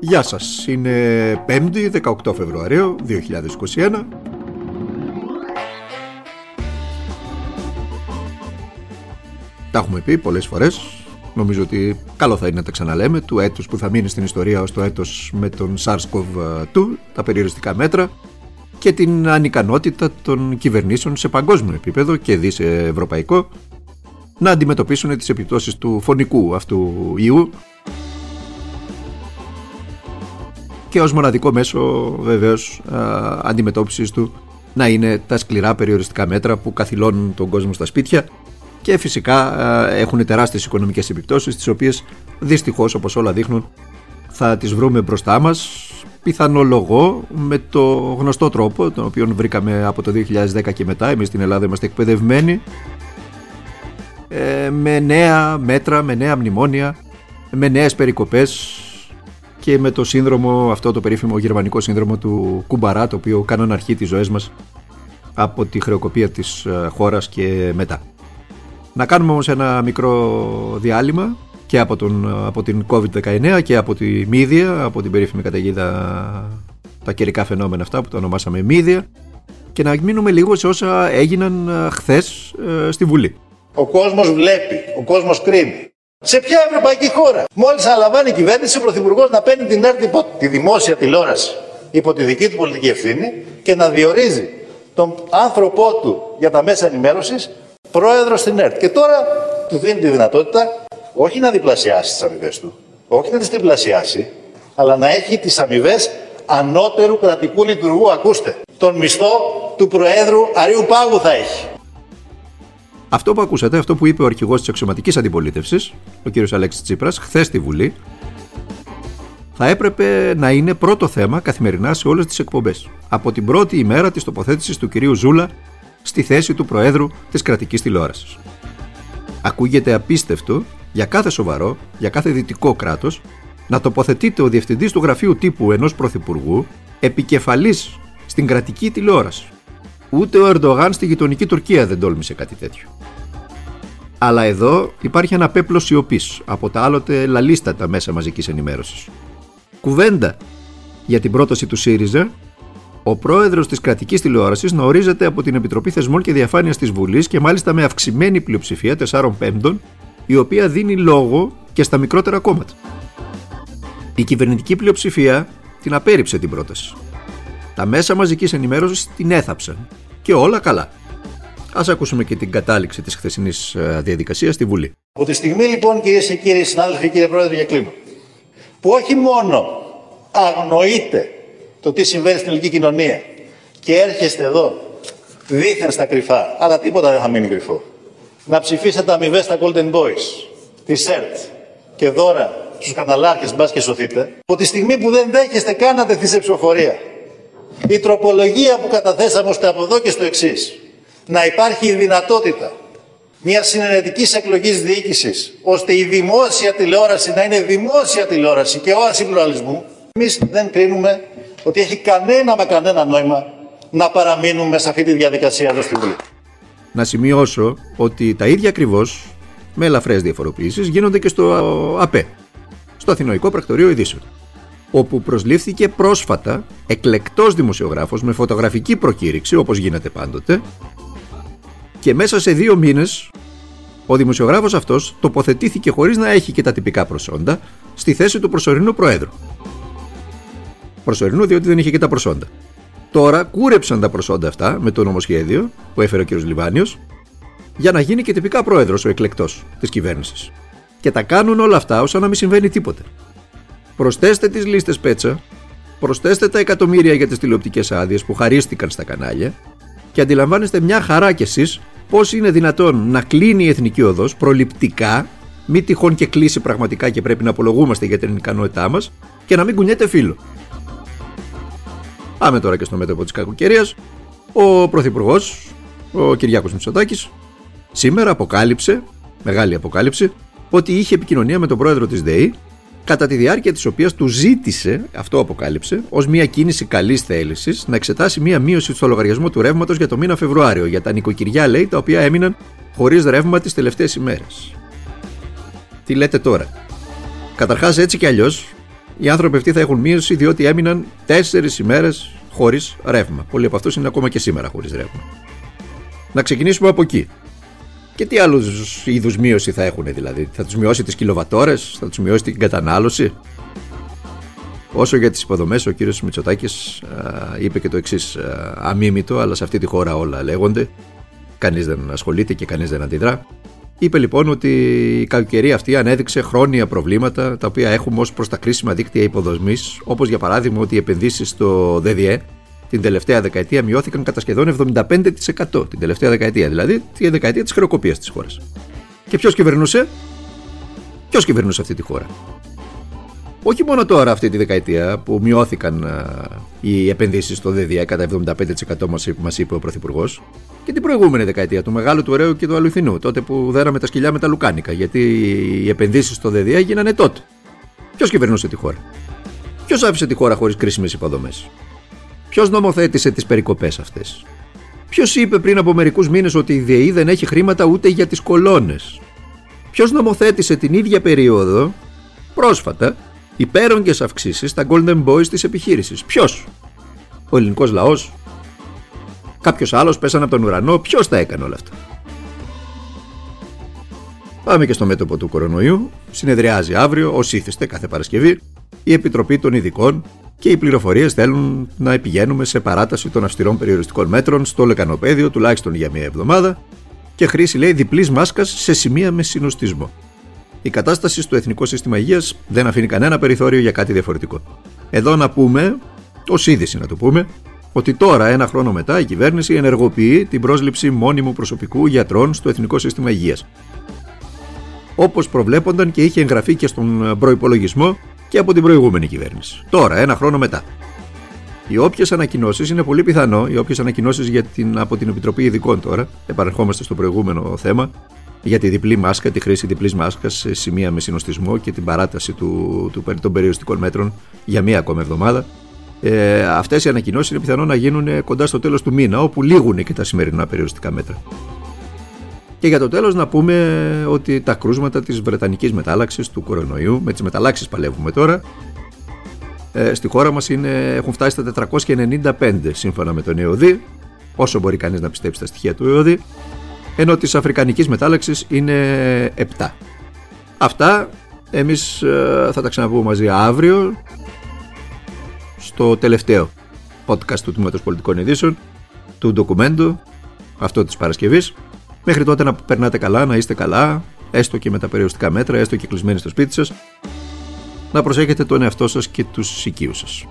Γεια σας, είναι 5η 18 Φεβρουαρίου 2021 Τα έχουμε πει πολλές φορές. Νομίζω ότι καλό θα είναι να τα ξαναλέμε. Του έτους που θα μείνει στην ιστορία ως το έτος με τον SARS-CoV-2 τα περιοριστικά μέτρα και την ανικανότητα των κυβερνήσεων σε παγκόσμιο επίπεδο και δι σε ευρωπαϊκό να αντιμετωπίσουν τις επιπτώσεις του φωνικού αυτού ιού και ως μοναδικό μέσο βεβαίως αντιμετώπισης του να είναι τα σκληρά περιοριστικά μέτρα που καθυλώνουν τον κόσμο στα σπίτια και φυσικά έχουν τεράστιες οικονομικές επιπτώσεις τις οποίες δυστυχώς όπως όλα δείχνουν θα τις βρούμε μπροστά μας πιθανολογώ με το γνωστό τρόπο τον οποίο βρήκαμε από το 2010 και μετά. Εμείς στην Ελλάδα είμαστε εκπαιδευμένοι ε, με νέα μέτρα, με νέα μνημόνια με νέες περικοπές και με το σύνδρομο, αυτό το περίφημο γερμανικό σύνδρομο του Κουμπαρά, το οποίο κάναν αρχή τις ζωές μας από τη χρεοκοπία της ε, χώρας και μετά. Να κάνουμε όμως ένα μικρό διάλειμμα και από, τον, από την COVID-19 και από τη μύδια, από την περίφημη καταιγίδα τα καιρικά φαινόμενα αυτά που το ονομάσαμε μύδια και να μείνουμε λίγο σε όσα έγιναν ε, χθες ε, στη Βουλή. Ο κόσμος βλέπει, ο κόσμος κρίνει. Σε ποια ευρωπαϊκή χώρα; Μόλις αναλαμβάνει η κυβέρνηση, ο Πρωθυπουργός να παίρνει την ΕΡΤ υπό τη δημόσια τηλεόραση υπό τη δική του πολιτική ευθύνη και να διορίζει τον άνθρωπό του για τα μέσα ενημέρωσης πρόεδρος στην ΕΡΤ. Και τώρα του δίνει τη δυνατότητα όχι να διπλασιάσει τις αμοιβές του, όχι να τις τριπλασιάσει, αλλά να έχει τις αμοιβές ανώτερου κρατικού λειτουργού. Ακούστε, τον μισθό του Προέδρου Αρίου Πάγου θα έχει. Αυτό που ακούσατε, αυτό που είπε ο αρχηγός της αξιωματικής αντιπολίτευσης, ο κ. Αλέξης Τσίπρας, χθες στη Βουλή, θα έπρεπε να είναι πρώτο θέμα καθημερινά σε όλες τις εκπομπές. Από την πρώτη ημέρα της τοποθέτησης του κυρίου Ζούλα στη θέση του Προέδρου της κρατικής τηλεόρασης. Ακούγεται απίστευτο για κάθε σοβαρό, για κάθε δυτικό κράτος, να τοποθετείται ο διευθυντής του γραφείου τύπου ενός πρωθυπουργού επικεφαλής στην κρατική τηλεόραση. Ούτε ο Ερντογάν στη γειτονική Τουρκία δεν τόλμησε κάτι τέτοιο. Αλλά εδώ υπάρχει ένα πέπλο σιωπής από τα άλλοτε λαλίστατα μέσα μαζικής ενημέρωσης. Κουβέντα για την πρόταση του ΣΥΡΙΖΑ, ο πρόεδρος της κρατικής τηλεόρασης να ορίζεται από την Επιτροπή Θεσμών και Διαφάνειας της Βουλής και μάλιστα με αυξημένη πλειοψηφία 4 πέμπτων, η οποία δίνει λόγο και στα μικρότερα κόμματα. Η κυβερνητική πλειοψηφία την απέρριψε την πρόταση. Τα μέσα μαζικής ενημέρωσης την έθαψαν και όλα καλά. Ας ακούσουμε και την κατάληξη της χθεσινής ε, διαδικασίας στη Βουλή. Από τη στιγμή λοιπόν κυρίες και κύριοι συνάδελφοι, κύριε Πρόεδρε για κλίμα, που όχι μόνο αγνοείτε το τι συμβαίνει στην ελληνική κοινωνία και έρχεστε εδώ δίθεν στα κρυφά, αλλά τίποτα δεν θα μείνει κρυφό. Να ψηφίσετε αμοιβές στα Golden Boys, τη ΣΕΡΤ και δώρα στους καναλάρχε, μπας και σωθείτε. Από τη στιγμή που δεν δέχεστε καν να τεθεί σε ψηφοφορία η τροπολογία που καταθέσαμε ώστε από εδώ και στο εξής. Να υπάρχει η δυνατότητα μια συνενετικής εκλογής διοίκησης, ώστε η δημόσια τηλεόραση να είναι δημόσια τηλεόραση και όαση πλουραλισμού. Εμείς δεν κρίνουμε ότι έχει κανένα με κανένα νόημα να παραμείνουμε σε αυτή τη διαδικασία εδώ στη Βουλή. Να σημειώσω ότι τα ίδια ακριβώς, με ελαφρές διαφοροποιήσεις, γίνονται και στο ΑΠΕ, στο Αθηνοϊκό Πρακτορείο Ειδήσεων όπου προσλήφθηκε πρόσφατα εκλεκτός δημοσιογράφος με φωτογραφική προκήρυξη όπως γίνεται πάντοτε και μέσα σε δύο μήνες ο δημοσιογράφος αυτός τοποθετήθηκε χωρίς να έχει και τα τυπικά προσόντα στη θέση του προσωρινού προέδρου. Προσωρινού διότι δεν είχε και τα προσόντα. Τώρα κούρεψαν τα προσόντα αυτά με το νομοσχέδιο που έφερε ο κ. Λιβάνιος για να γίνει και τυπικά πρόεδρος ο εκλεκτός της κυβέρνησης. Και τα κάνουν όλα αυτά όσο να μην συμβαίνει τίποτε. Προσθέστε τις λίστες πέτσα, προσθέστε τα εκατομμύρια για τις τηλεοπτικές άδειες που χαρίστηκαν στα κανάλια και αντιλαμβάνεστε μια χαρά κι εσείς πώς είναι δυνατόν να κλείνει η Εθνική Οδός προληπτικά, μη τυχόν και κλείσει πραγματικά και πρέπει να απολογούμαστε για την ικανότητά μας και να μην κουνιέται φίλο. Πάμε τώρα και στο μέτωπο της κακοκαιρίας. Ο Πρωθυπουργός, ο Κυριάκος Μητσοτάκης, σήμερα αποκάλυψε, μεγάλη αποκάλυψη, ότι είχε επικοινωνία με τον πρόεδρο της ΔΕΗ κατά τη διάρκεια της οποίας του ζήτησε, αυτό αποκάλυψε, ως μια κίνηση καλής θέλησης να εξετάσει μια μείωση στο λογαριασμό του ρεύματος για το μήνα Φεβρουάριο για τα νοικοκυριά, λέει, τα οποία έμειναν χωρίς ρεύμα τις τελευταίες ημέρες. Τι λέτε τώρα; Καταρχάς έτσι κι αλλιώς, οι άνθρωποι αυτοί θα έχουν μείωση διότι έμειναν 4 ημέρες χωρίς ρεύμα. Πολλοί από αυτούς είναι ακόμα και σήμερα χωρίς ρεύμα. Να ξεκινήσουμε από εκεί. Και τι άλλους είδους μείωση θα έχουν δηλαδή; Θα τους μειώσει τις κιλοβατόρες, θα τους μειώσει την κατανάλωση; Όσο για τις υποδομές, ο κύριος Μητσοτάκης είπε και το εξής αμίμητο, αλλά σε αυτή τη χώρα όλα λέγονται. Κανείς δεν ασχολείται και κανείς δεν αντιδρά. Είπε λοιπόν ότι η καλοκαιρία αυτή ανέδειξε χρόνια προβλήματα τα οποία έχουμε ως προς τα κρίσιμα δίκτυα υποδομής, όπως για παράδειγμα ότι οι επενδύσεις στο ΔΔΕ την τελευταία δεκαετία μειώθηκαν κατά σχεδόν 75%. Την τελευταία δεκαετία δηλαδή, τη δεκαετία της χρεοκοπίας της χώρας. Και ποιος κυβερνούσε, ποιος κυβερνούσε αυτή τη χώρα; Όχι μόνο τώρα αυτή τη δεκαετία που μειώθηκαν οι επενδύσεις στο ΔΔΕ κατά 75% μας είπε ο Πρωθυπουργός, και την προηγούμενη δεκαετία του Μεγάλου, του Ωραίου και του Αλουθινού, τότε που δέραμε τα σκυλιά με τα λουκάνικα, γιατί οι επενδύσεις στο ΔΔΕ έγιναν τότε. Ποιος κυβερνούσε τη χώρα; Ποιος άφησε τη χώρα χωρίς κρίσιμες υποδομές; Ποιος νομοθέτησε τις περικοπές αυτές; Ποιος είπε πριν από μερικούς μήνες ότι η ΔΕΗ δεν έχει χρήματα ούτε για τις κολόνες; Ποιος νομοθέτησε την ίδια περίοδο, πρόσφατα, υπέρογγε αυξήσεις στα Golden Boys της επιχείρησης; Ποιος; Ο ελληνικός λαός; Κάποιος άλλος πέσανε από τον ουρανό; Ποιος τα έκανε όλα αυτά; Πάμε και στο μέτωπο του κορονοϊού. Συνεδριάζει αύριο, ως ήθιστε κάθε Παρασκευή, η Επιτροπή των Ειδικών και οι πληροφορίες θέλουν να πηγαίνουμε σε παράταση των αυστηρών περιοριστικών μέτρων στο λεκανοπέδιο τουλάχιστον για μία εβδομάδα και χρήση λέει διπλής μάσκας σε σημεία με συνοστισμό. Η κατάσταση στο Εθνικό Σύστημα Υγείας δεν αφήνει κανένα περιθώριο για κάτι διαφορετικό. Εδώ να πούμε, ως είδηση να το πούμε, ότι τώρα, ένα χρόνο μετά, η κυβέρνηση ενεργοποιεί την πρόσληψη μόνιμου προσωπικού γιατρών στο Εθνικό Σύστημα Υγείας. Όπως προβλέπονταν και είχε εγγραφεί και στον προπολογισμό και από την προηγούμενη κυβέρνηση. Τώρα, ένα χρόνο μετά. Οι όποιες ανακοινώσεις είναι πολύ πιθανό, οι όποιες ανακοινώσεις από την Επιτροπή Ειδικών τώρα, επανερχόμαστε στο προηγούμενο θέμα, για τη διπλή μάσκα, τη χρήση διπλής μάσκας σε σημεία με συνοστισμό και την παράταση του, του, των περιοριστικών μέτρων για μία ακόμα εβδομάδα. Ε, Αυτές οι ανακοινώσεις είναι πιθανό να γίνουν κοντά στο τέλος του μήνα, όπου λήγουν και τα σημερινά περιοριστικά μέτρα. Και για το τέλος να πούμε ότι τα κρούσματα της Βρετανικής μετάλλαξης του κορονοϊού, με τις μεταλλάξεις παλεύουμε τώρα, ε, στη χώρα μας είναι, έχουν φτάσει στα 495 σύμφωνα με τον ΕΟΔΗ, όσο μπορεί κανείς να πιστέψει τα στοιχεία του ΕΟΔΗ, ενώ της Αφρικανικής μετάλλαξης είναι 7. Αυτά εμείς ε, θα τα ξαναπούμε μαζί αύριο στο τελευταίο podcast του Τμήματος Πολιτικών Ειδήσεων, του ντοκουμέντου, αυτό της Παρασκευής. Μέχρι τότε να περνάτε καλά, να είστε καλά, έστω και με τα περιοριστικά μέτρα, έστω και κλεισμένοι στο σπίτι σας. Να προσέχετε τον εαυτό σας και τους οικείους σας.